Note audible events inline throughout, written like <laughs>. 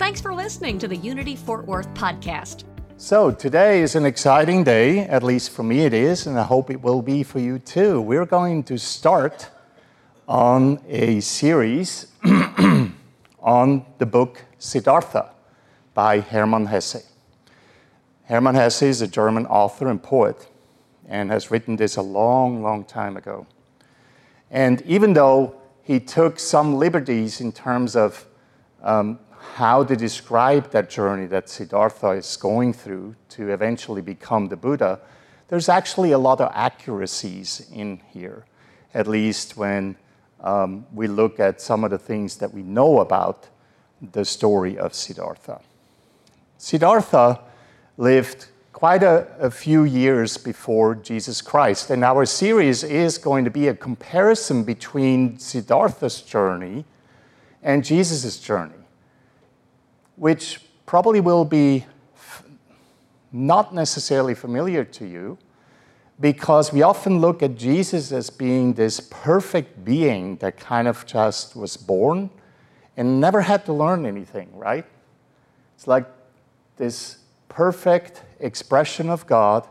Thanks for listening to the Unity Fort Worth podcast. So, today is an exciting day, at least for me it is, and I hope it will be for you too. We're going to start on a series <clears throat> on the book Siddhartha by Hermann Hesse. Hermann Hesse is a German author and poet and has written this a long, long time ago. And even though he took some liberties in terms of um, how they describe that journey that Siddhartha is going through to eventually become the Buddha, there's actually a lot of accuracies in here, at least when um, we look at some of the things that we know about the story of Siddhartha. Siddhartha lived quite a, a, few years before Jesus Christ, and our series is going to be a comparison between Siddhartha's journey and Jesus' journey, which probably will be not necessarily familiar to you because we often look at Jesus as being this perfect being that kind of just was born and never had to learn anything, right? It's like this perfect expression of God,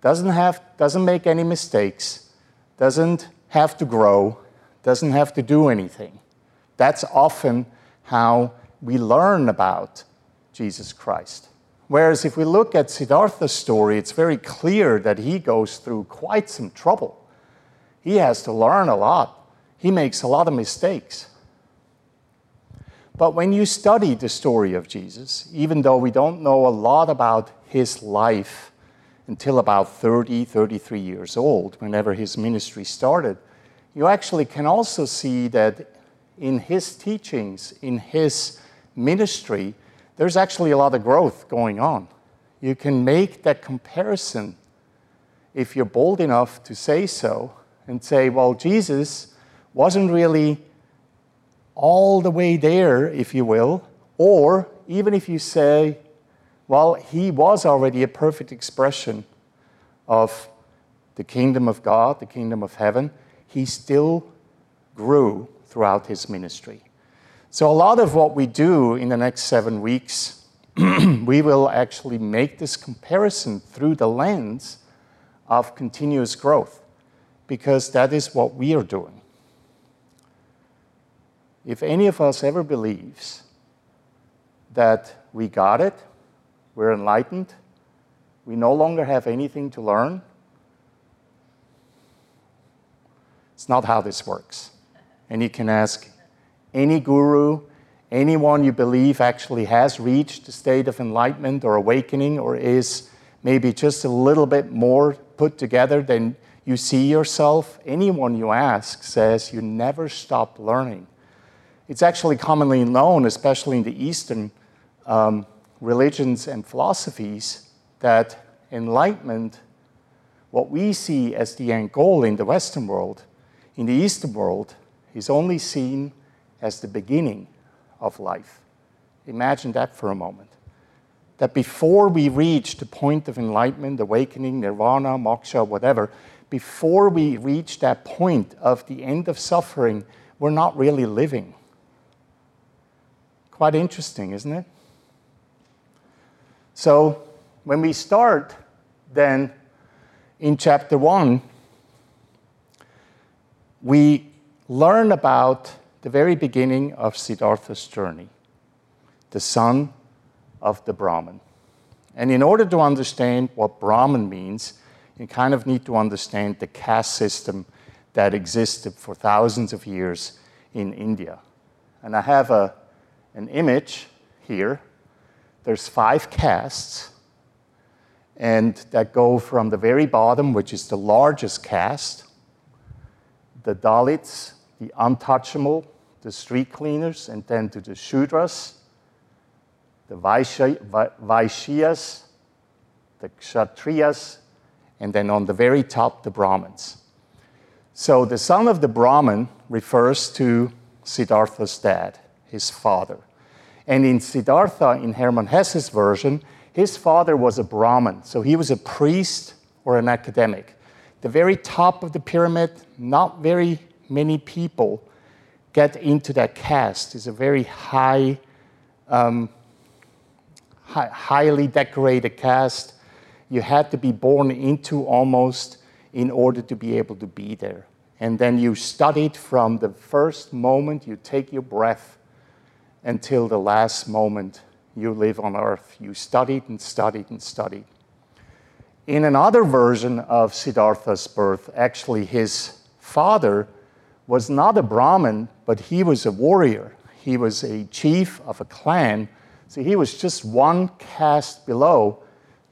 doesn't, have, doesn't make any mistakes, doesn't have to grow, doesn't have to do anything. That's often how we learn about Jesus Christ. Whereas if we look at Siddhartha's story, it's very clear that he goes through quite some trouble. He has to learn a lot, he makes a lot of mistakes. But when you study the story of Jesus, even though we don't know a lot about his life until about 30, 33 years old, whenever his ministry started, you actually can also see that in his teachings, in his ministry, there's actually a lot of growth going on. You can make that comparison if you're bold enough to say so and say, well, Jesus wasn't really all the way there, if you will, or even if you say, well, he was already a perfect expression of the kingdom of God, the kingdom of heaven, he still grew throughout his ministry. So, a lot of what we do in the next seven weeks, <clears throat> we will actually make this comparison through the lens of continuous growth, because that is what we are doing if any of us ever believes that we got it, we're enlightened, we no longer have anything to learn, it's not how this works. And you can ask any guru, anyone you believe actually has reached the state of enlightenment or awakening or is maybe just a little bit more put together than you see yourself, anyone you ask says you never stop learning. It's actually commonly known, especially in the Eastern um, religions and philosophies, that enlightenment, what we see as the end goal in the Western world, in the Eastern world, is only seen as the beginning of life. Imagine that for a moment. That before we reach the point of enlightenment, awakening, nirvana, moksha, whatever, before we reach that point of the end of suffering, we're not really living. Quite interesting, isn't it? So, when we start then in chapter 1, we learn about the very beginning of Siddhartha's journey, the son of the Brahmin. And in order to understand what Brahmin means, you kind of need to understand the caste system that existed for thousands of years in India. And I have a an image here. There's five castes, and that go from the very bottom, which is the largest caste, the Dalits, the untouchable, the street cleaners, and then to the Shudras, the Vaishyas, the Kshatriyas, and then on the very top, the Brahmins. So the son of the Brahmin refers to Siddhartha's dad, his father. And in Siddhartha, in Hermann Hesse's version, his father was a Brahmin, so he was a priest or an academic. The very top of the pyramid, not very many people get into that caste. It's a very high, um, high, highly decorated caste. You had to be born into almost in order to be able to be there. And then you studied from the first moment you take your breath until the last moment you live on earth. You studied and studied and studied. In another version of Siddhartha's birth, actually, his father was not a Brahmin, but he was a warrior. He was a chief of a clan. So he was just one caste below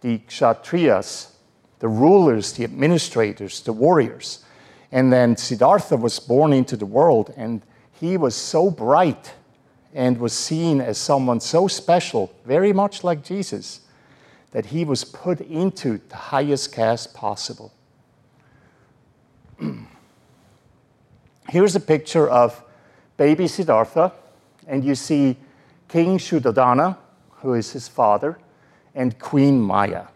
the Kshatriyas, the rulers, the administrators, the warriors. And then Siddhartha was born into the world, and he was so bright and was seen as someone so special, very much like Jesus, that he was put into the highest caste possible. <clears throat> Here's a picture of baby Siddhartha, and you see King Shuddhodana, who is his father, and Queen Maya.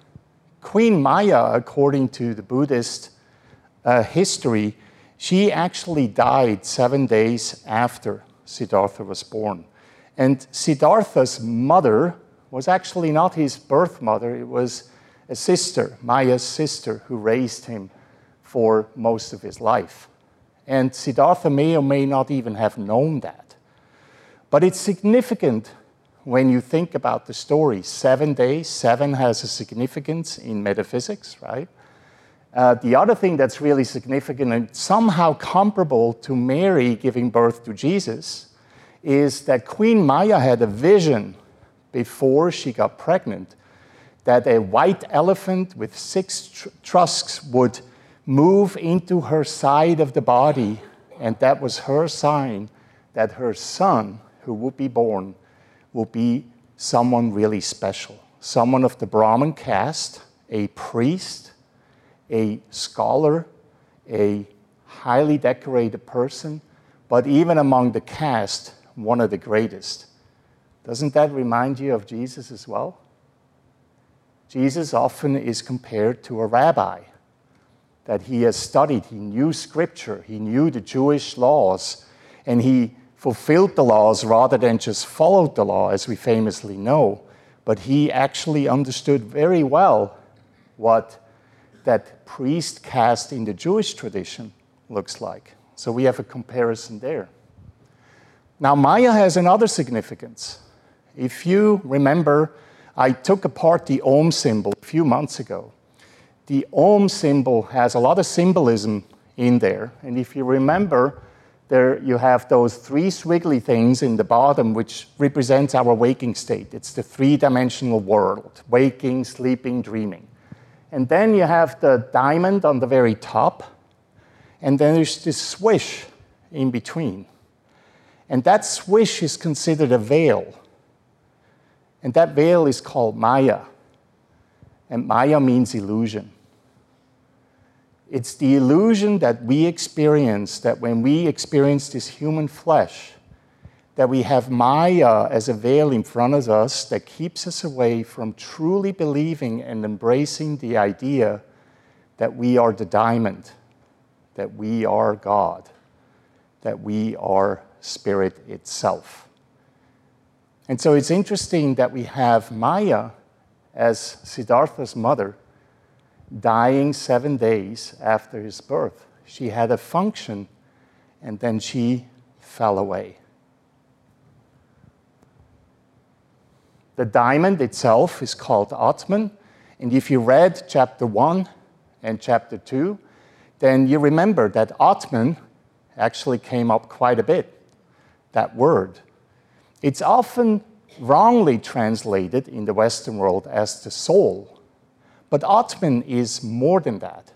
Queen Maya, according to the Buddhist uh, history, she actually died seven days after Siddhartha was born. And Siddhartha's mother was actually not his birth mother, it was a sister, Maya's sister, who raised him for most of his life. And Siddhartha may or may not even have known that. But it's significant when you think about the story. Seven days, seven has a significance in metaphysics, right? Uh, the other thing that's really significant and somehow comparable to Mary giving birth to Jesus is that Queen Maya had a vision before she got pregnant that a white elephant with six tr- would move into her side of the body, and that was her sign that her son, who would be born, would be someone really special, someone of the Brahmin caste, a priest a scholar, a highly decorated person, but even among the caste, one of the greatest. Doesn't that remind you of Jesus as well? Jesus often is compared to a rabbi, that he has studied, he knew scripture, he knew the Jewish laws, and he fulfilled the laws rather than just followed the law, as we famously know. But he actually understood very well what that priest caste in the Jewish tradition looks like. So we have a comparison there. Now, Maya has another significance. If you remember, I took apart the Om symbol a few months ago. The Om symbol has a lot of symbolism in there. And if you remember, there you have those three squiggly things in the bottom, which represents our waking state. It's the three dimensional world waking, sleeping, dreaming. And then you have the diamond on the very top, and then there's this swish in between. And that swish is considered a veil. And that veil is called Maya. And Maya means illusion. It's the illusion that we experience, that when we experience this human flesh, that we have Maya as a veil in front of us that keeps us away from truly believing and embracing the idea that we are the diamond, that we are God, that we are Spirit itself. And so it's interesting that we have Maya as Siddhartha's mother dying seven days after his birth. She had a function and then she fell away. The diamond itself is called Atman. And if you read chapter 1 and chapter 2, then you remember that Atman actually came up quite a bit, that word. It's often wrongly translated in the Western world as the soul. But Atman is more than that.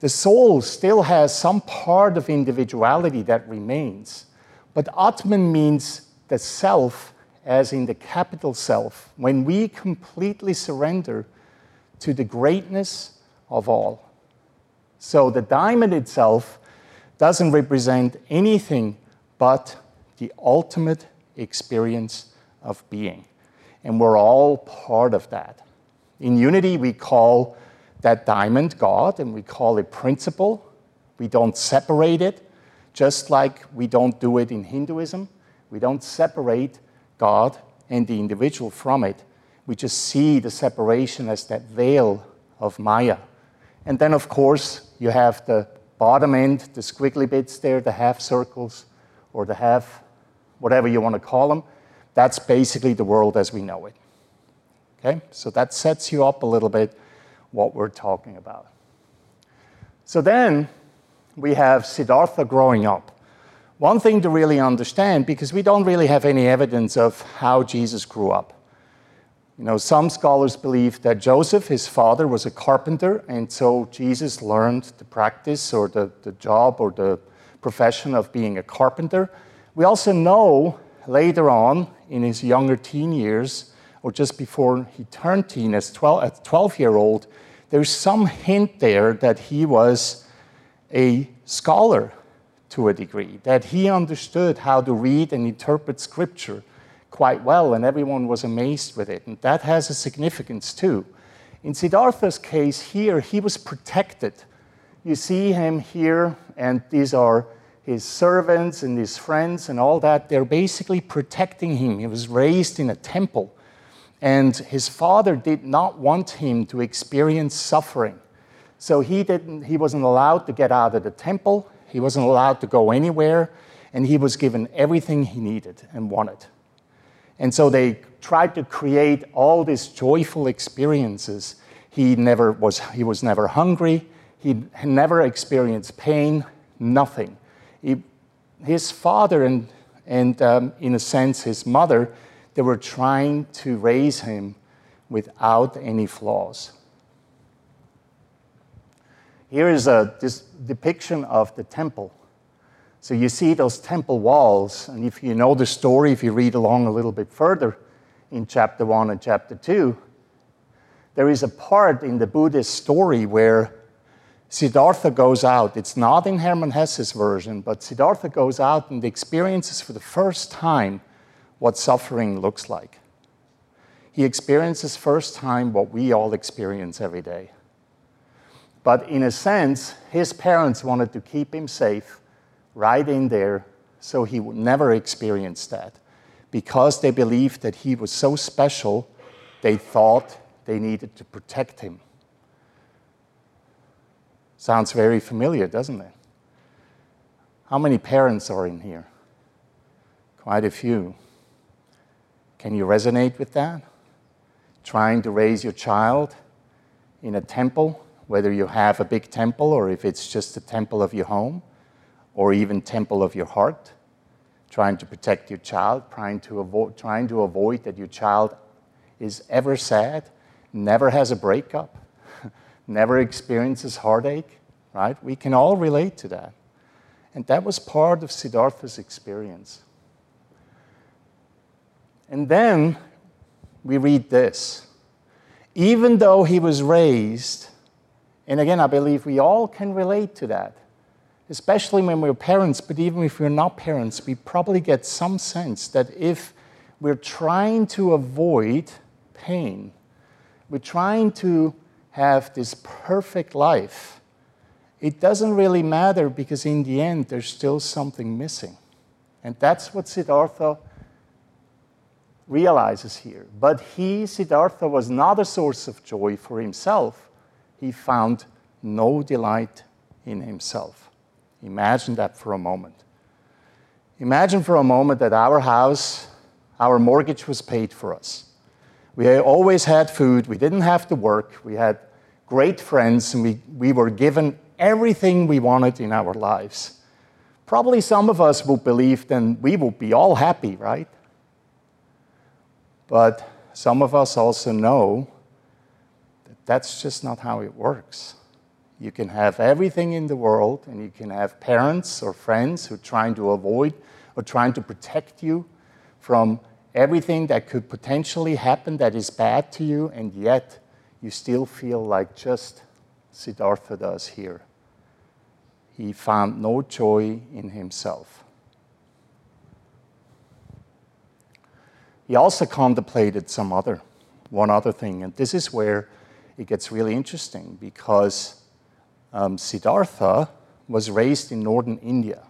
The soul still has some part of individuality that remains. But Atman means the self as in the capital self, when we completely surrender to the greatness of all. So the diamond itself doesn't represent anything but the ultimate experience of being. And we're all part of that. In unity, we call that diamond God and we call it principle. We don't separate it, just like we don't do it in Hinduism. We don't separate God and the individual from it. We just see the separation as that veil of Maya. And then, of course, you have the bottom end, the squiggly bits there, the half circles, or the half, whatever you want to call them. That's basically the world as we know it. Okay? So that sets you up a little bit what we're talking about. So then we have Siddhartha growing up. One thing to really understand, because we don't really have any evidence of how Jesus grew up. You know, some scholars believe that Joseph, his father, was a carpenter, and so Jesus learned the practice or the, the job or the profession of being a carpenter. We also know later on in his younger teen years, or just before he turned teen, as 12, as 12 year old, there's some hint there that he was a scholar to a degree, that he understood how to read and interpret scripture quite well, and everyone was amazed with it. And that has a significance too. In Siddhartha's case here, he was protected. You see him here, and these are his servants and his friends and all that. They're basically protecting him. He was raised in a temple, and his father did not want him to experience suffering. So he, didn't, he wasn't allowed to get out of the temple, he wasn't allowed to go anywhere, and he was given everything he needed and wanted. And so they tried to create all these joyful experiences. He never was, he was never hungry. He never experienced pain, nothing. He, his father and, and um, in a sense, his mother, they were trying to raise him without any flaws. Here is a this depiction of the temple. So you see those temple walls, and if you know the story, if you read along a little bit further in chapter 1 and chapter 2, there is a part in the Buddhist story where Siddhartha goes out. It's not in Hermann Hesse's version, but Siddhartha goes out and experiences for the first time what suffering looks like. He experiences first time what we all experience every day. But in a sense, his parents wanted to keep him safe right in there so he would never experience that. Because they believed that he was so special, they thought they needed to protect him. Sounds very familiar, doesn't it? How many parents are in here? Quite a few. Can you resonate with that? Trying to raise your child in a temple, whether you have a big temple or if it's just a temple of your home or even temple of your heart, trying to protect your child, trying to avoid, trying to avoid that your child is ever sad, never has a breakup, <laughs> never experiences heartache, right? We can all relate to that. And that was part of Siddhartha's experience. And then we read this. Even though he was raised, and again, I believe we all can relate to that especially when we're parents, but even if we're not parents, we probably get some sense that if we're trying to avoid pain, we're trying to have this perfect life, it doesn't really matter because in the end, there's still something missing. And that's what Siddhartha realizes here. But he, Siddhartha, was not a source of joy for himself. He found no delight in himself. Imagine that for a moment. Imagine for a moment that our house, our mortgage was paid for us. We always had food, we didn't have to work, we had great friends, and we, we were given everything we wanted in our lives. Probably some of us would believe then we would be all happy, right? But some of us also know that that's just not how it works. You can have everything in the world, and you can have parents or friends who are trying to avoid or trying to protect you from everything that could potentially happen that is bad to you, and yet you still feel like just Siddhartha does here. He found no joy in himself. He also contemplated some other, one other thing, and this is where it gets really interesting because um, Siddhartha was raised in northern India.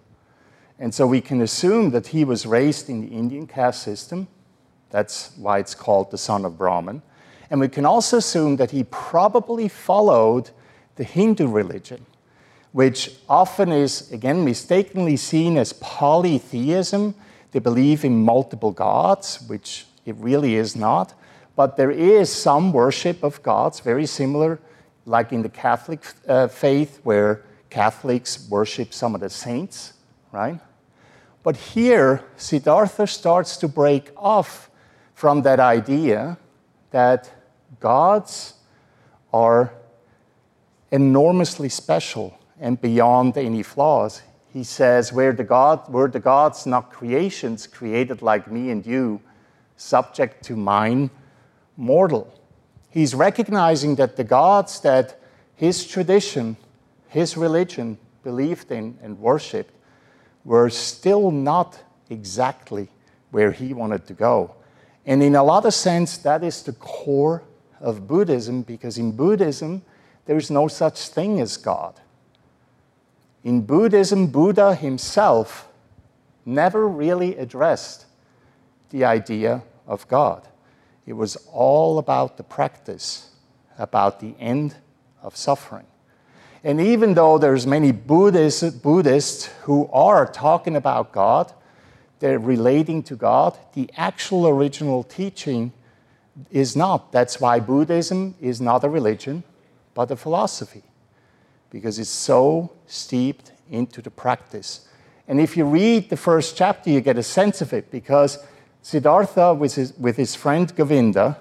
And so we can assume that he was raised in the Indian caste system. That's why it's called the son of Brahman. And we can also assume that he probably followed the Hindu religion, which often is, again, mistakenly seen as polytheism. They believe in multiple gods, which it really is not. But there is some worship of gods, very similar, like in the Catholic uh, faith, where Catholics worship some of the saints, right? But here, Siddhartha starts to break off from that idea that gods are enormously special and beyond any flaws. He says, Were the, God, were the gods not creations created like me and you, subject to mine, mortal? He's recognizing that the gods that his tradition, his religion believed in and worshiped were still not exactly where he wanted to go. And in a lot of sense, that is the core of Buddhism, because in Buddhism, there's no such thing as God. In Buddhism, Buddha himself never really addressed the idea of God. It was all about the practice, about the end of suffering. And even though there's many Buddhists, Buddhists who are talking about God, they're relating to God, the actual original teaching is not. That's why Buddhism is not a religion, but a philosophy, because it's so steeped into the practice. And if you read the first chapter, you get a sense of it, because Siddhartha, with his, with his friend Govinda,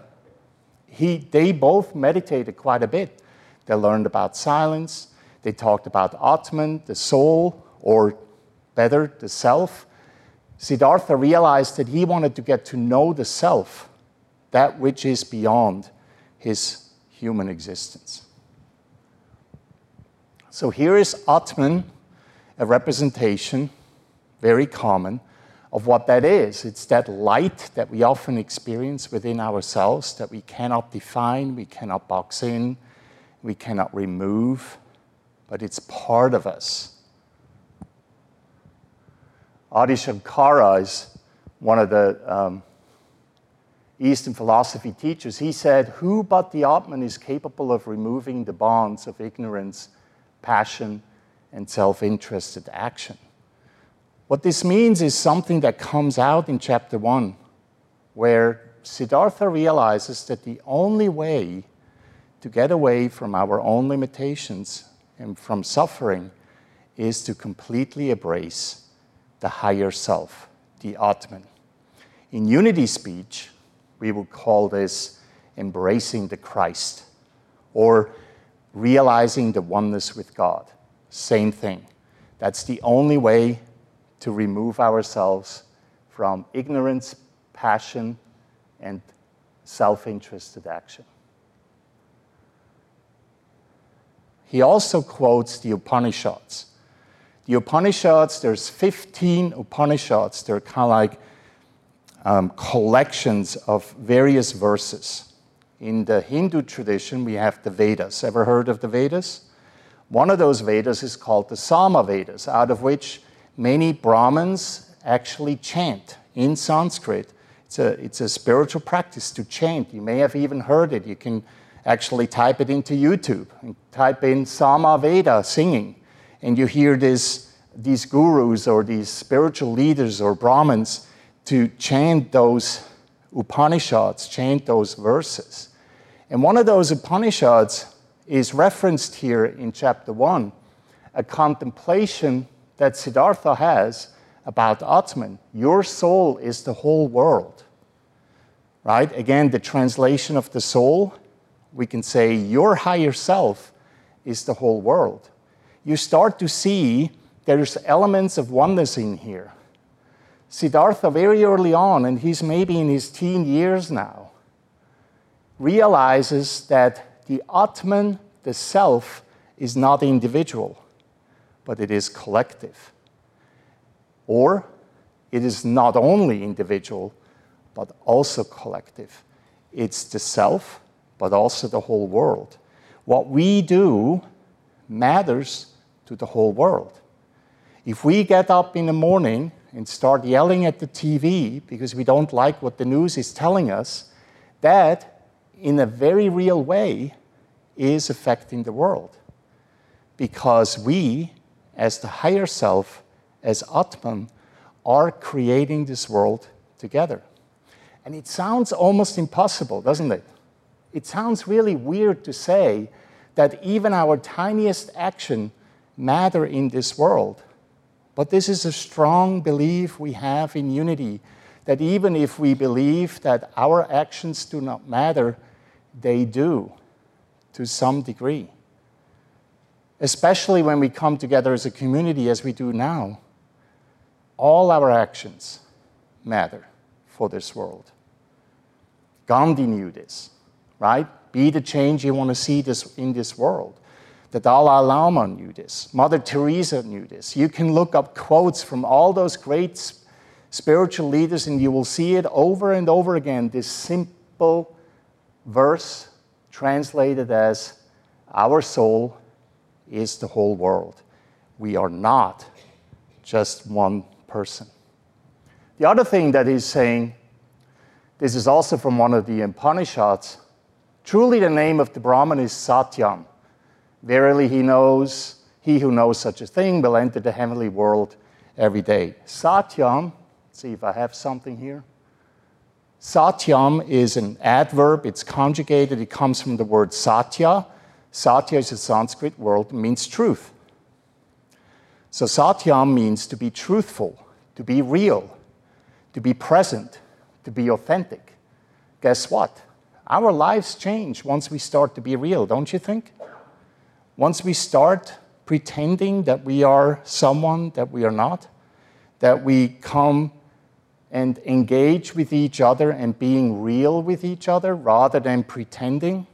he, they both meditated quite a bit. They learned about silence, they talked about Atman, the soul, or better, the self. Siddhartha realized that he wanted to get to know the self, that which is beyond his human existence. So here is Atman, a representation, very common, of what that is. It's that light that we often experience within ourselves that we cannot define, we cannot box in, we cannot remove but it's part of us. Adi Shankara is one of the um, Eastern philosophy teachers. He said, Who but the Atman is capable of removing the bonds of ignorance, passion, and self interested action? What this means is something that comes out in chapter one, where Siddhartha realizes that the only way to get away from our own limitations and from suffering is to completely embrace the higher self, the Atman. In unity speech, we would call this embracing the Christ or realizing the oneness with God. Same thing. That's the only way to remove ourselves from ignorance, passion, and self interested action. He also quotes the Upanishads. The Upanishads, there's 15 Upanishads. They're kind of like um, collections of various verses. In the Hindu tradition, we have the Vedas. Ever heard of the Vedas? One of those Vedas is called the Sama Vedas, out of which many Brahmins actually chant in Sanskrit. It's a, it's a spiritual practice to chant. You may have even heard it. You can actually type it into YouTube and type in Sama Veda singing, and you hear this, these gurus or these spiritual leaders or Brahmins to chant those Upanishads, chant those verses. And one of those Upanishads is referenced here in chapter 1, a contemplation that Siddhartha has about Atman. Your soul is the whole world. Right? Again, the translation of the soul we can say your higher self is the whole world. You start to see there's elements of oneness in here. Siddhartha, very early on, and he's maybe in his teen years now, realizes that the Atman, the self, is not individual, but it is collective. Or it is not only individual, but also collective. It's the self, but also the whole world. What we do matters to the whole world. If we get up in the morning and start yelling at the TV because we don't like what the news is telling us, that, in a very real way, is affecting the world. Because we, as the higher self, as Atman, are creating this world together. And it sounds almost impossible, doesn't it? It sounds really weird to say that even our tiniest action matter in this world. But this is a strong belief we have in unity that even if we believe that our actions do not matter, they do to some degree. Especially when we come together as a community as we do now all our actions matter for this world. Gandhi knew this, right? Be the change you want to see this, in this world. The Dalai Lama knew this. Mother Teresa knew this. You can look up quotes from all those great spiritual leaders, and you will see it over and over again. This simple verse translated as Our soul is the whole world. We are not just one person. The other thing that he's saying, this is also from one of the Upanishads, truly the name of the Brahman is Satyam. Verily he knows, he who knows such a thing will enter the heavenly world every day. Satyam, see if I have something here. Satyam is an adverb, it's conjugated, it comes from the word satya. Satya is a Sanskrit word, means truth. So satyam means to be truthful, to be real, to be present, to be authentic. Guess what? Our lives change once we start to be real, don't you think? Once we start pretending that we are someone that we are not, that we come and engage with each other and being real with each other rather than pretending.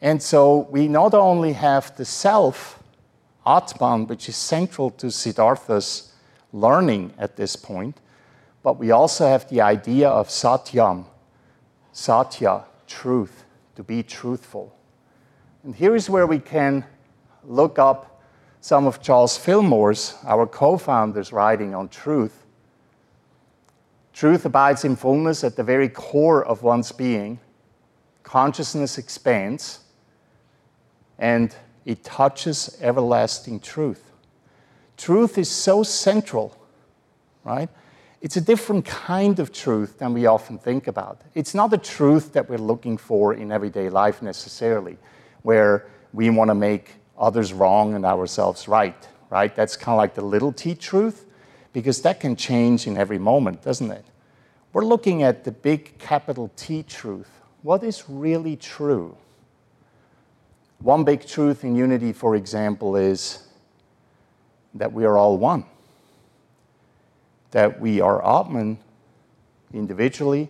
And so we not only have the self Atman, which is central to Siddhartha's learning at this point, but we also have the idea of Satyam, Satya, truth, to be truthful. And here is where we can look up some of Charles Fillmore's, our co founder's, writing on truth. Truth abides in fullness at the very core of one's being. Consciousness expands, and it touches everlasting truth. Truth is so central, right? It's a different kind of truth than we often think about. It's not the truth that we're looking for in everyday life necessarily, where we want to make others wrong and ourselves right, right? That's kind of like the little t truth, because that can change in every moment, doesn't it? We're looking at the big capital T truth. What is really true? One big truth in unity, for example, is that we are all one. That we are Atman individually,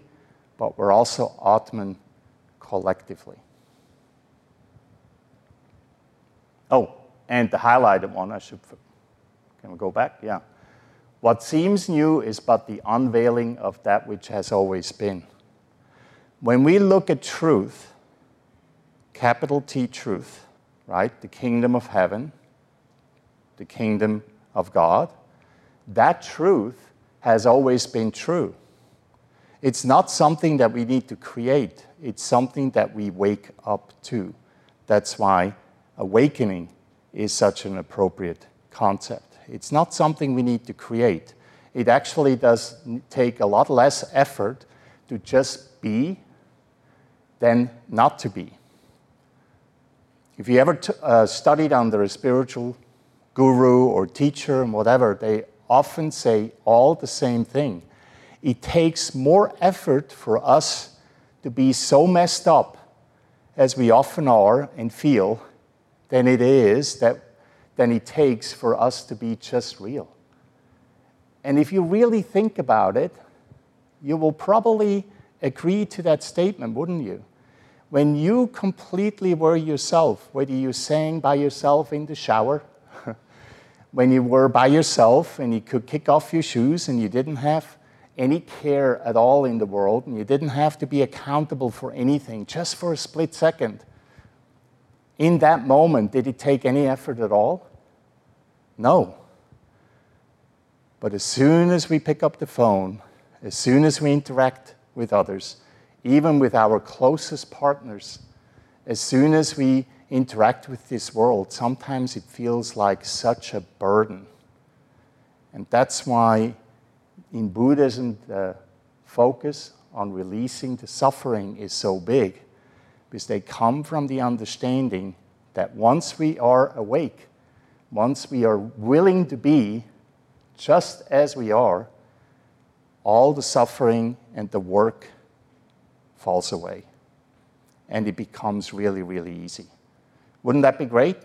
but we're also Atman collectively. Oh, and the highlighted one, I should. Can we go back? Yeah. What seems new is but the unveiling of that which has always been. When we look at truth, capital T truth, right? The kingdom of heaven, the kingdom of God. That truth has always been true. It's not something that we need to create, it's something that we wake up to. That's why awakening is such an appropriate concept. It's not something we need to create. It actually does take a lot less effort to just be than not to be. If you ever uh, studied under a spiritual guru or teacher and whatever, they often say all the same thing. It takes more effort for us to be so messed up as we often are and feel than it is that than it takes for us to be just real. And if you really think about it, you will probably agree to that statement, wouldn't you? When you completely were yourself, whether you sang by yourself in the shower, <laughs> when you were by yourself and you could kick off your shoes and you didn't have any care at all in the world and you didn't have to be accountable for anything just for a split second. In that moment, did it take any effort at all? No. But as soon as we pick up the phone, as soon as we interact with others, even with our closest partners, as soon as we interact with this world, sometimes it feels like such a burden. And that's why in Buddhism, the focus on releasing the suffering is so big, because they come from the understanding that once we are awake, once we are willing to be just as we are, all the suffering and the work falls away. And it becomes really, really easy. Wouldn't that be great?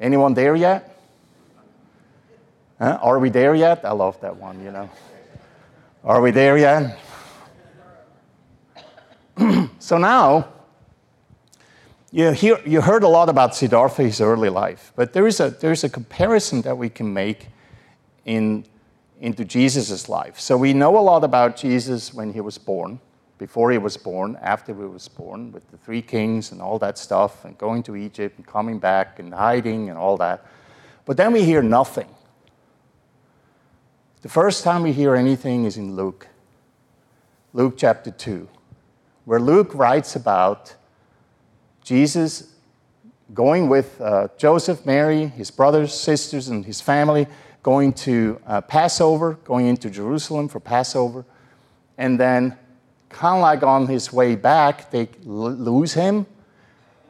Anyone there yet? Huh? Are we there yet? I love that one, you know. Are we there yet? So now, you, hear, you heard a lot about Siddhartha, his early life, but there is a, there is a comparison that we can make in, into Jesus' life. So we know a lot about Jesus when he was born, before he was born, after he was born, with the three kings and all that stuff, and going to Egypt and coming back and hiding and all that. But then we hear nothing the first time we hear anything is in Luke, Luke chapter 2, where Luke writes about Jesus going with uh, Joseph, Mary, his brothers, sisters, and his family, going to uh, Passover, going into Jerusalem for Passover. And then, kind of like on his way back, they lose him.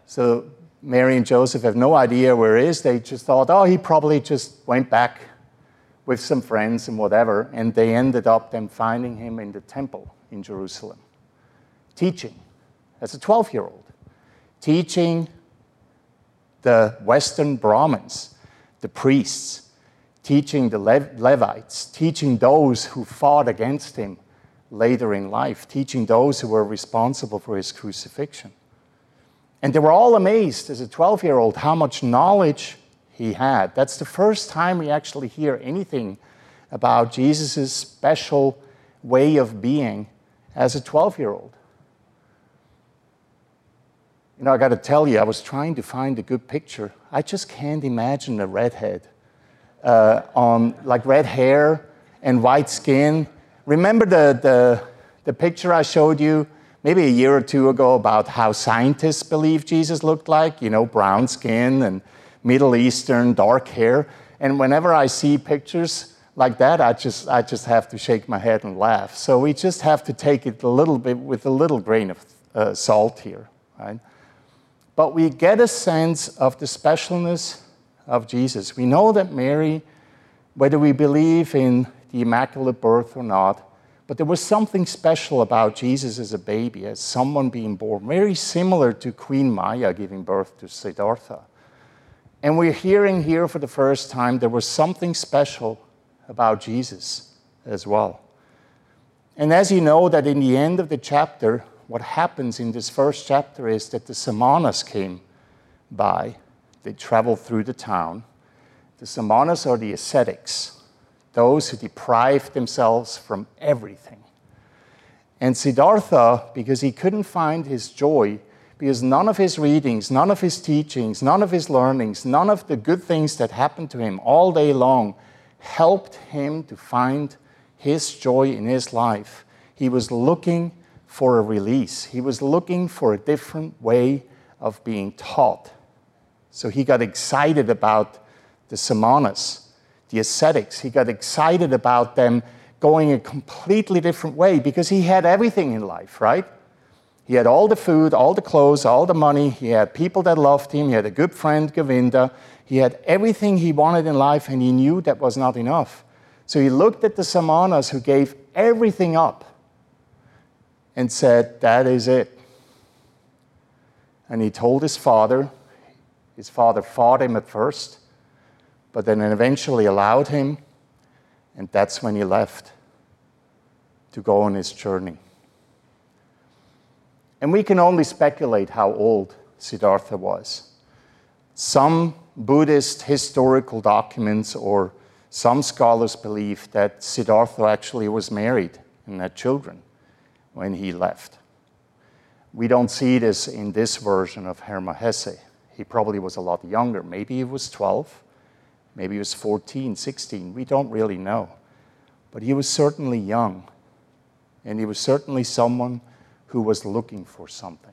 So Mary and Joseph have no idea where he is. They just thought, oh, he probably just went back with some friends and whatever, and they ended up then finding him in the temple in Jerusalem, teaching as a 12 year old, teaching the Western Brahmins, the priests, teaching the Levites, teaching those who fought against him later in life, teaching those who were responsible for his crucifixion. And they were all amazed as a 12 year old how much knowledge he had. That's the first time we actually hear anything about Jesus' special way of being as a 12 year old. You know, I got to tell you, I was trying to find a good picture. I just can't imagine a redhead uh, on like red hair and white skin. Remember the, the, the picture I showed you maybe a year or two ago about how scientists believe Jesus looked like? You know, brown skin and Middle Eastern, dark hair. And whenever I see pictures like that, I just, I just have to shake my head and laugh. So we just have to take it a little bit with a little grain of uh, salt here, right? But we get a sense of the specialness of Jesus. We know that Mary, whether we believe in the Immaculate Birth or not, but there was something special about Jesus as a baby, as someone being born, very similar to Queen Maya giving birth to Siddhartha. And we're hearing here for the first time there was something special about Jesus as well. And as you know, that in the end of the chapter, what happens in this first chapter is that the Samanas came by. They traveled through the town. The Samanas are the ascetics, those who deprive themselves from everything. And Siddhartha, because he couldn't find his joy because none of his readings, none of his teachings, none of his learnings, none of the good things that happened to him all day long helped him to find his joy in his life. He was looking for a release, he was looking for a different way of being taught. So he got excited about the samanas, the ascetics. He got excited about them going a completely different way because he had everything in life, right? He had all the food, all the clothes, all the money. He had people that loved him. He had a good friend, Govinda. He had everything he wanted in life, and he knew that was not enough. So he looked at the Samanas who gave everything up and said, That is it. And he told his father. His father fought him at first, but then eventually allowed him. And that's when he left to go on his journey. And we can only speculate how old Siddhartha was. Some Buddhist historical documents or some scholars believe that Siddhartha actually was married and had children when he left. We don't see this in this version of Hermann Hesse. He probably was a lot younger. Maybe he was 12, maybe he was 14, 16. We don't really know. But he was certainly young, and he was certainly someone who was looking for something.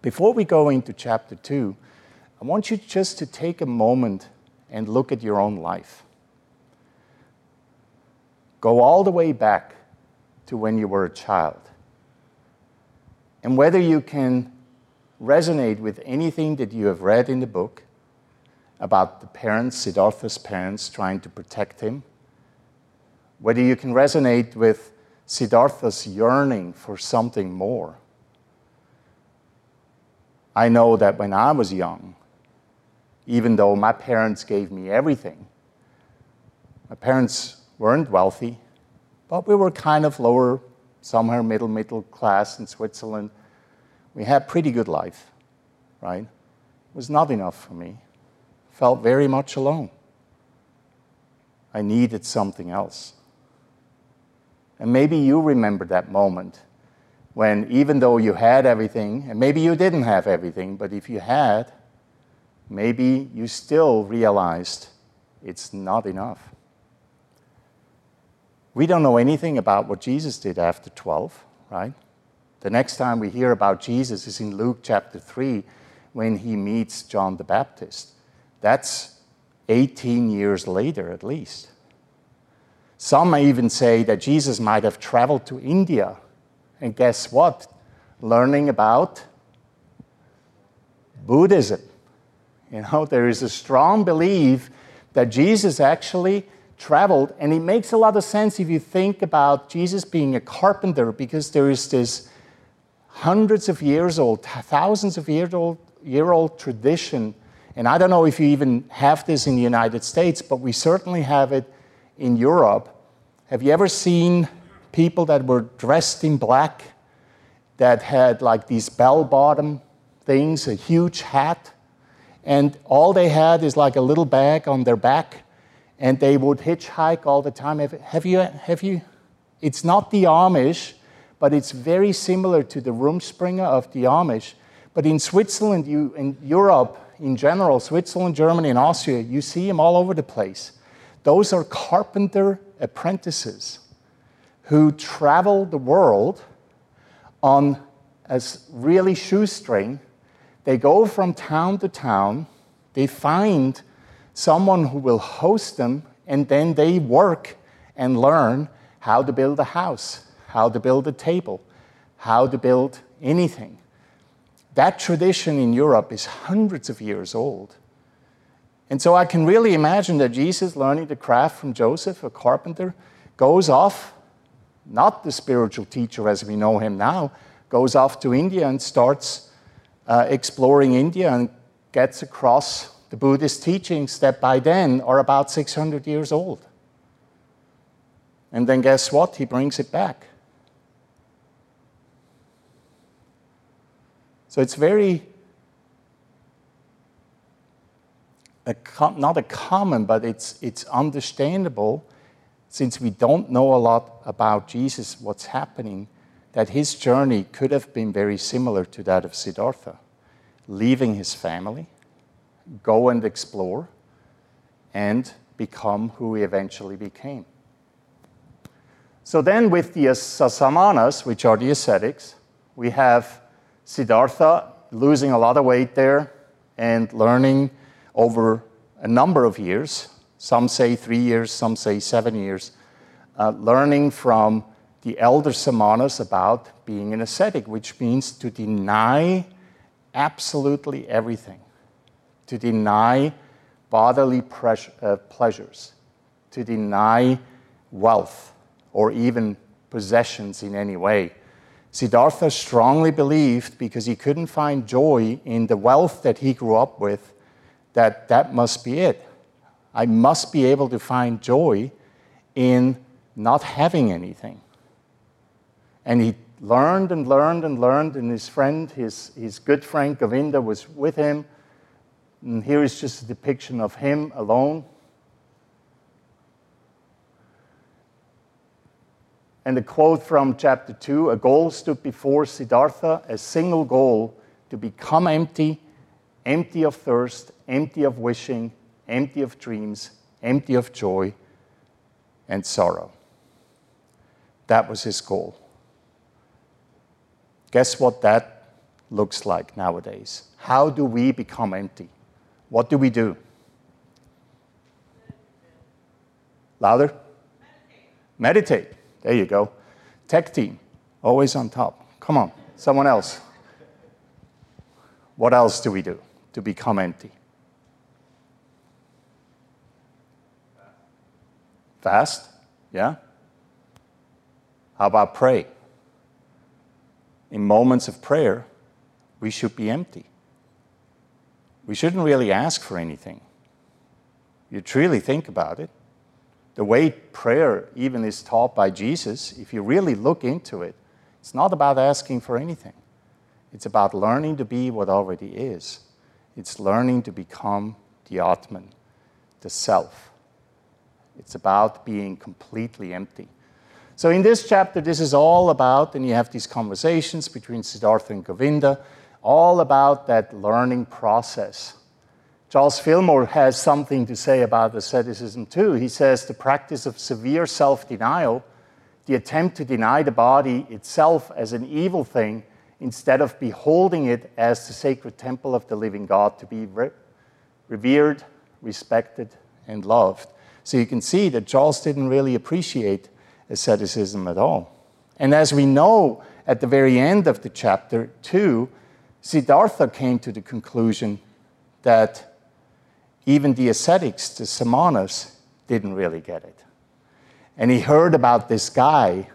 Before we go into chapter 2, I want you just to take a moment and look at your own life. Go all the way back to when you were a child. And whether you can resonate with anything that you have read in the book about the parents, Siddhartha's parents, trying to protect him, whether you can resonate with Siddhartha's yearning for something more. I know that when I was young, even though my parents gave me everything, my parents weren't wealthy, but we were kind of lower, somewhere middle, middle class in Switzerland. We had pretty good life, right? It was not enough for me. Felt very much alone. I needed something else. And maybe you remember that moment when, even though you had everything, and maybe you didn't have everything, but if you had, maybe you still realized it's not enough. We don't know anything about what Jesus did after 12, right? The next time we hear about Jesus is in Luke chapter 3 when he meets John the Baptist. That's 18 years later, at least. Some may even say that Jesus might have traveled to India. And guess what? Learning about Buddhism. You know, there is a strong belief that Jesus actually traveled, and it makes a lot of sense if you think about Jesus being a carpenter, because there is this hundreds of years old, thousands of year old, year old tradition. And I don't know if you even have this in the United States, but we certainly have it in Europe, have you ever seen people that were dressed in black that had like these bell bottom things, a huge hat, and all they had is like a little bag on their back, and they would hitchhike all the time? Have, have you? Have you? It's not the Amish, but it's very similar to the Rumspringa of the Amish. But in Switzerland, you, in Europe in general, Switzerland, Germany, and Austria, you see them all over the place. Those are carpenter apprentices who travel the world on a really shoestring. They go from town to town, they find someone who will host them, and then they work and learn how to build a house, how to build a table, how to build anything. That tradition in Europe is hundreds of years old. And so I can really imagine that Jesus, learning the craft from Joseph, a carpenter, goes off, not the spiritual teacher as we know him now, goes off to India and starts uh, exploring India and gets across the Buddhist teachings that by then are about 600 years old. And then guess what? He brings it back. So it's very a, not a common, but it's, it's understandable since we don't know a lot about Jesus, what's happening, that his journey could have been very similar to that of Siddhartha, leaving his family, go and explore, and become who he eventually became. So then, with the Sasamanas, which are the ascetics, we have Siddhartha losing a lot of weight there and learning over a number of years. Some say three years, some say seven years, uh, learning from the elder Samanas about being an ascetic, which means to deny absolutely everything, to deny bodily uh, pleasures, to deny wealth or even possessions in any way. Siddhartha strongly believed, because he couldn't find joy in the wealth that he grew up with, that that must be it. I must be able to find joy in not having anything. And he learned and learned and learned, and his friend, his, his good friend Govinda, was with him. And here is just a depiction of him alone. And the quote from chapter 2 a goal stood before Siddhartha, a single goal to become empty, empty of thirst, empty of wishing, empty of dreams, empty of joy and sorrow. That was his goal. Guess what that looks like nowadays? How do we become empty? What do we do? Louder? Meditate. Meditate. There you go. Tech team, always on top. Come on, someone else. What else do we do to become empty? Fast? Yeah? How about pray? In moments of prayer, we should be empty. We shouldn't really ask for anything. You truly think about it. The way prayer even is taught by Jesus, if you really look into it, it's not about asking for anything. It's about learning to be what already is. It's learning to become the Atman, the self. It's about being completely empty. So, in this chapter, this is all about, and you have these conversations between Siddhartha and Govinda, all about that learning process. Charles Fillmore has something to say about asceticism too. He says the practice of severe self denial, the attempt to deny the body itself as an evil thing, instead of beholding it as the sacred temple of the living God to be re- revered, respected, and loved. So you can see that Charles didn't really appreciate asceticism at all. And as we know at the very end of the chapter, too, Siddhartha came to the conclusion that even the ascetics, the samanas, didn't really get it. And he heard about this guy,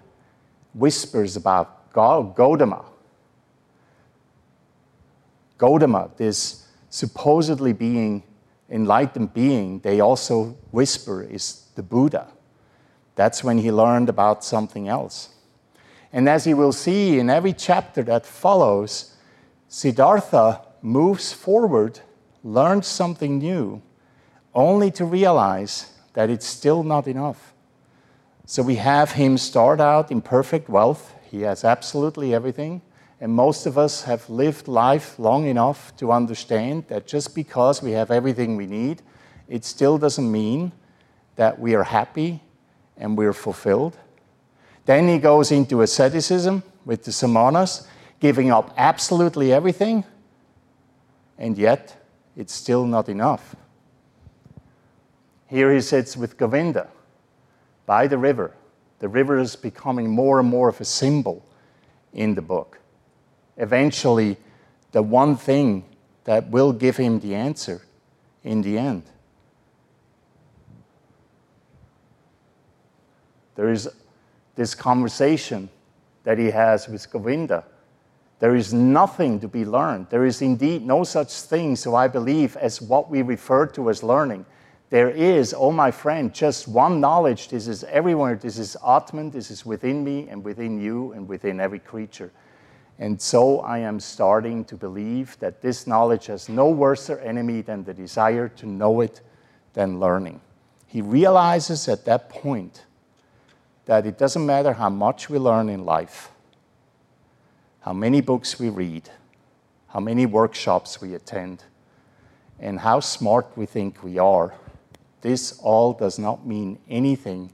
whispers about Gautama. Gautama, this supposedly being enlightened being, they also whisper is the Buddha. That's when he learned about something else. And as he will see in every chapter that follows, Siddhartha moves forward, learns something new, only to realize that it's still not enough. So we have him start out in perfect wealth. He has absolutely everything. And most of us have lived life long enough to understand that just because we have everything we need, it still doesn't mean that we are happy and we're fulfilled. Then he goes into asceticism with the samanas, giving up absolutely everything, and yet it's still not enough. Here he sits with Govinda by the river. The river is becoming more and more of a symbol in the book eventually the one thing that will give him the answer in the end. There is this conversation that he has with Govinda. There is nothing to be learned. There is indeed no such thing, so I believe, as what we refer to as learning. There is, oh my friend, just one knowledge. This is everywhere. This is Atman. This is within me and within you and within every creature. And so I am starting to believe that this knowledge has no worse enemy than the desire to know it than learning. He realizes at that point that it doesn't matter how much we learn in life, how many books we read, how many workshops we attend, and how smart we think we are. This all does not mean anything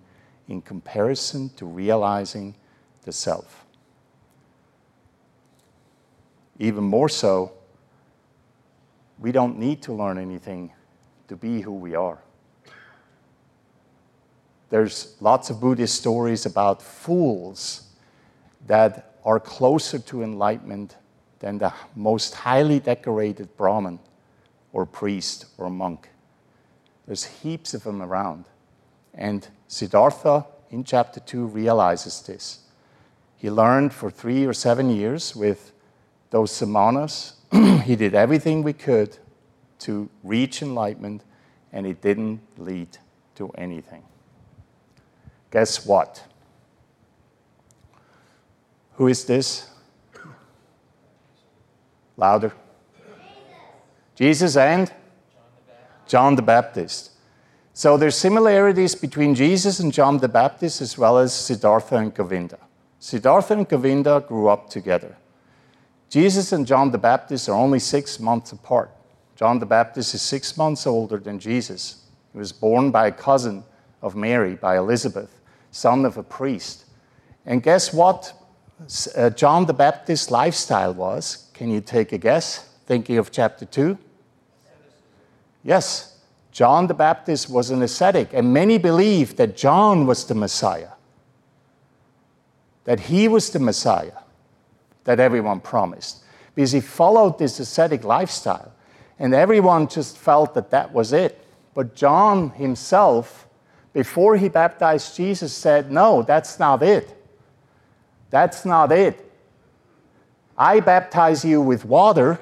in comparison to realizing the self even more so, we don't need to learn anything to be who we are. There's lots of Buddhist stories about fools that are closer to enlightenment than the most highly decorated Brahmin or priest or monk. There's heaps of them around. And Siddhartha in chapter 2 realizes this. He learned for three or seven years with those samanas. <clears throat> he did everything we could to reach enlightenment, and it didn't lead to anything. Guess what? Who is this? Louder. Jesus and John the Baptist. So there's similarities between Jesus and John the Baptist as well as Siddhartha and Govinda. Siddhartha and Govinda grew up together. Jesus and John the Baptist are only six months apart. John the Baptist is six months older than Jesus. He was born by a cousin of Mary, by Elizabeth, son of a priest. And guess what uh, John the Baptist's lifestyle was? Can you take a guess? Thinking of chapter 2? Yes, John the Baptist was an ascetic, and many believed that John was the Messiah, that he was the Messiah that everyone promised, because he followed this ascetic lifestyle, and everyone just felt that that was it. But John himself, before he baptized Jesus, said, No, that's not it. That's not it. I baptize you with water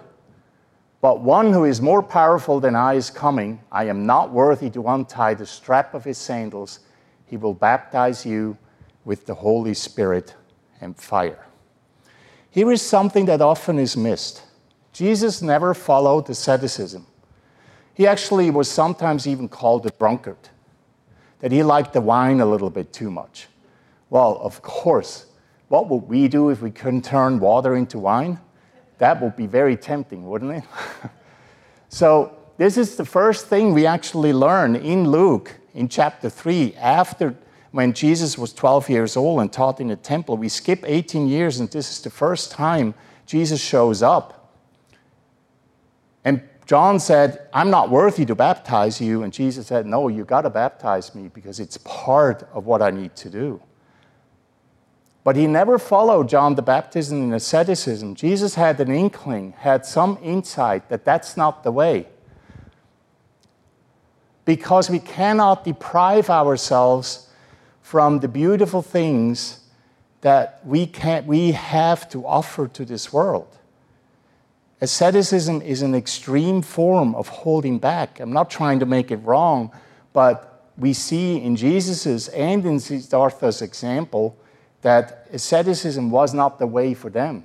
but one who is more powerful than I is coming. I am not worthy to untie the strap of his sandals. He will baptize you with the Holy Spirit and fire. Here is something that often is missed Jesus never followed asceticism. He actually was sometimes even called a drunkard, that he liked the wine a little bit too much. Well, of course, what would we do if we couldn't turn water into wine? That would be very tempting, wouldn't it? <laughs> so, this is the first thing we actually learn in Luke in chapter 3 after when Jesus was 12 years old and taught in the temple. We skip 18 years, and this is the first time Jesus shows up. And John said, I'm not worthy to baptize you. And Jesus said, No, you got to baptize me because it's part of what I need to do. But he never followed John the Baptist in asceticism. Jesus had an inkling, had some insight that that's not the way. Because we cannot deprive ourselves from the beautiful things that we, can, we have to offer to this world. Asceticism is an extreme form of holding back. I'm not trying to make it wrong, but we see in Jesus's and in Siddhartha's example that asceticism was not the way for them.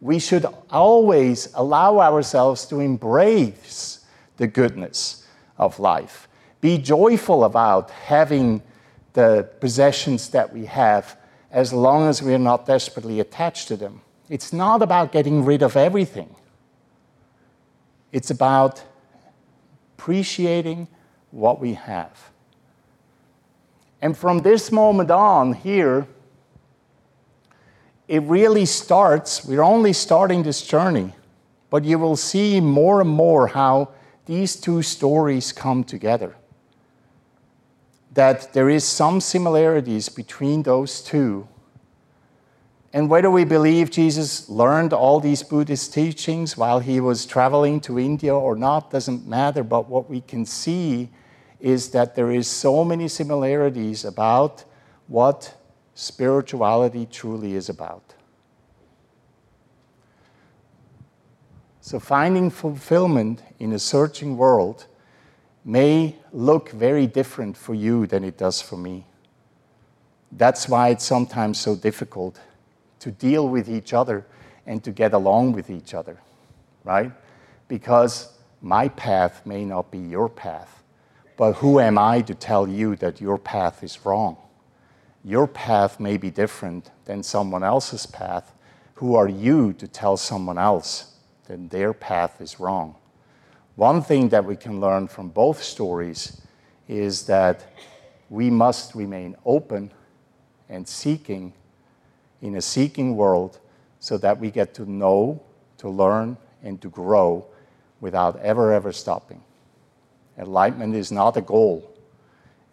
We should always allow ourselves to embrace the goodness of life. Be joyful about having the possessions that we have as long as we're not desperately attached to them. It's not about getting rid of everything, it's about appreciating what we have. And from this moment on, here, it really starts, we're only starting this journey, but you will see more and more how these two stories come together. That there is some similarities between those two. And whether we believe Jesus learned all these Buddhist teachings while he was traveling to India or not doesn't matter, but what we can see is that there is so many similarities about what spirituality truly is about. So, finding fulfillment in a searching world may look very different for you than it does for me. That's why it's sometimes so difficult to deal with each other and to get along with each other, right? Because my path may not be your path, but who am I to tell you that your path is wrong? Your path may be different than someone else's path. Who are you to tell someone else that their path is wrong? One thing that we can learn from both stories is that we must remain open and seeking in a seeking world so that we get to know, to learn, and to grow without ever, ever stopping. Enlightenment is not a goal,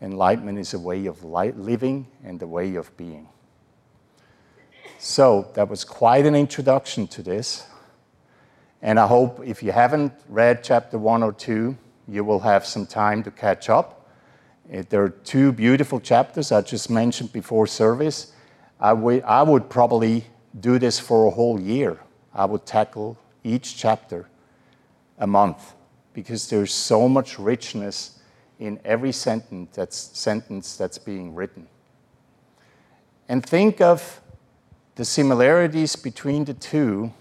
enlightenment is a way of living and a way of being. So, that was quite an introduction to this. And I hope if you haven't read chapter one or two, you will have some time to catch up. Eh, there are two beautiful chapters I just mentioned before service. I would probably do this for a whole year. I would tackle each chapter a month because there's so much richness in every sentence that's, sentence that's being written. And think of the similarities between the two.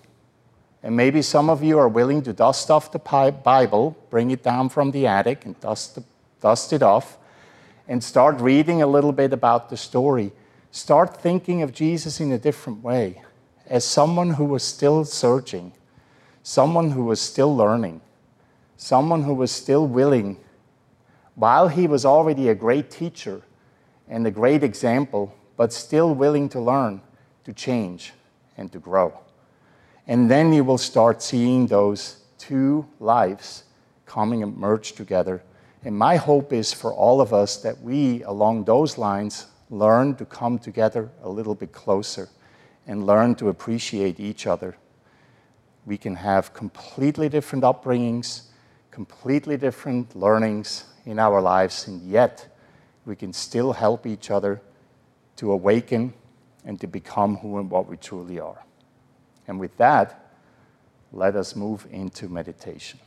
And maybe some of you are willing to dust off the Bible, bring it down from the attic, and dust, the, dust it off, and start reading a little bit about the story. Start thinking of Jesus in a different way, as someone who was still searching, someone who was still learning, someone who was still willing, while he was already a great teacher and a great example, but still willing to learn, to change, and to grow. And then you will start seeing those two lives coming and merge together. And my hope is for all of us that we, along those lines, learn to come together a little bit closer and learn to appreciate each other. We can have completely different upbringings, completely different learnings in our lives, and yet we can still help each other to awaken and to become who and what we truly are. And with that, let us move into meditation.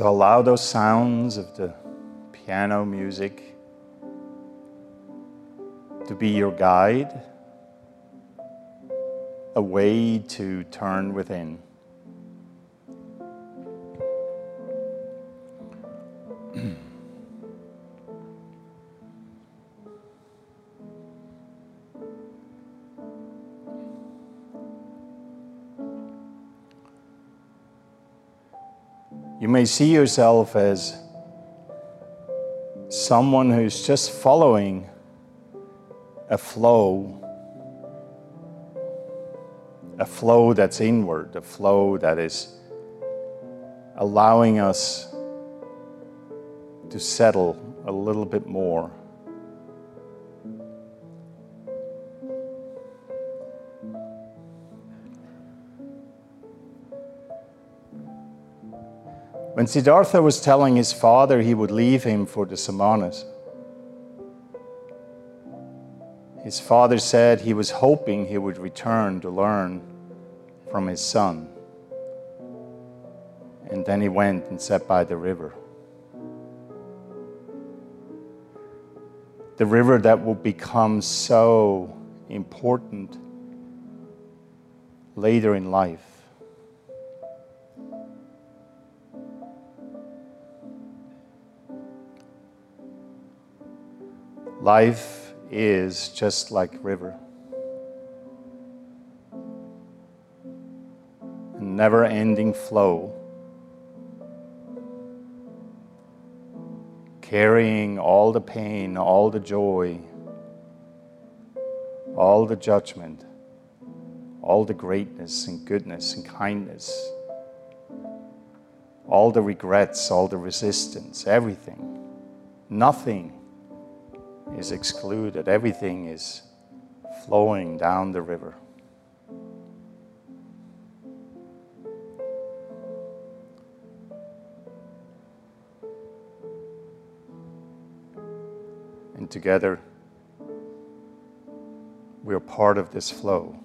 So allow those sounds of the piano music to be your guide, a way to turn within. May see yourself as someone who's just following a flow, a flow that's inward, a flow that is allowing us to settle a little bit more. When Siddhartha was telling his father he would leave him for the Samanas, his father said he was hoping he would return to learn from his son. And then he went and sat by the river. The river that will become so important later in life. Life is just like river. A never ending flow, carrying all the pain, all the joy, all the judgment, all the greatness and goodness and kindness, all the regrets, all the resistance, everything. Nothing is excluded, everything is flowing down the river. And together, we are part of this flow.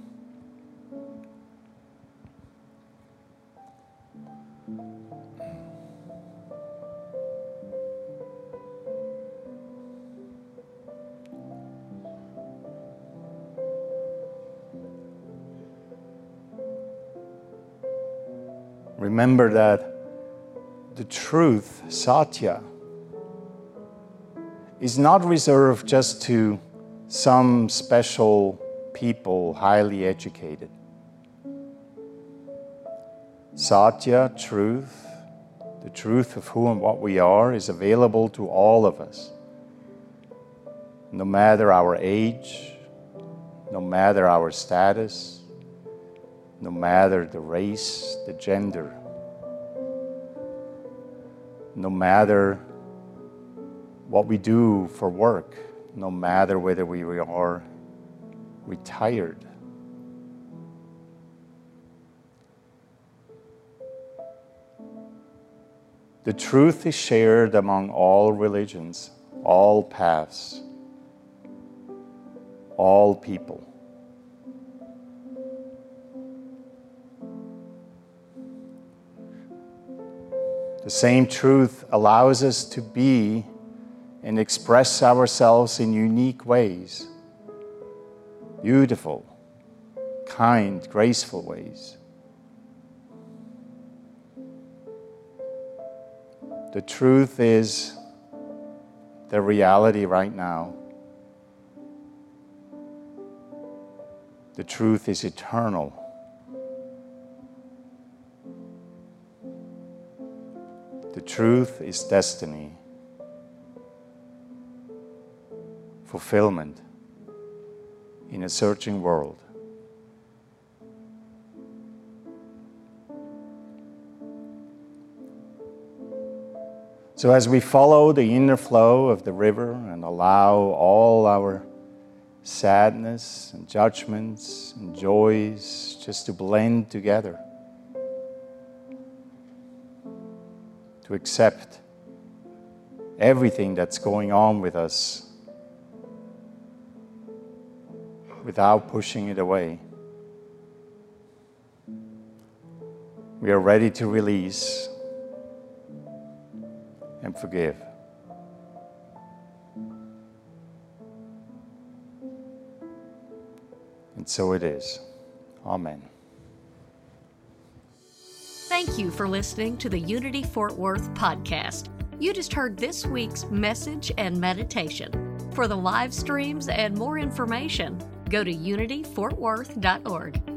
Remember that the truth, Satya, is not reserved just to some special people, highly educated. Satya, truth, the truth of who and what we are, is available to all of us, no matter our age, no matter our status, no matter the race, the gender no matter what we do for work, no matter whether we are retired. The truth is shared among all religions, all paths, all people. The same truth allows us to be and express ourselves in unique ways beautiful, kind, graceful ways. The truth is the reality right now. The truth is eternal. Truth is destiny, fulfillment in a searching world. So, as we follow the inner flow of the river and allow all our sadness and judgments and joys just to blend together, to accept everything that's going on with us without pushing it away. We are ready to release and forgive. And so it is. Amen. Thank you for listening to the Unity Fort Worth podcast. You just heard this week's message and meditation. For the live streams and more information, go to unityfortworth.org.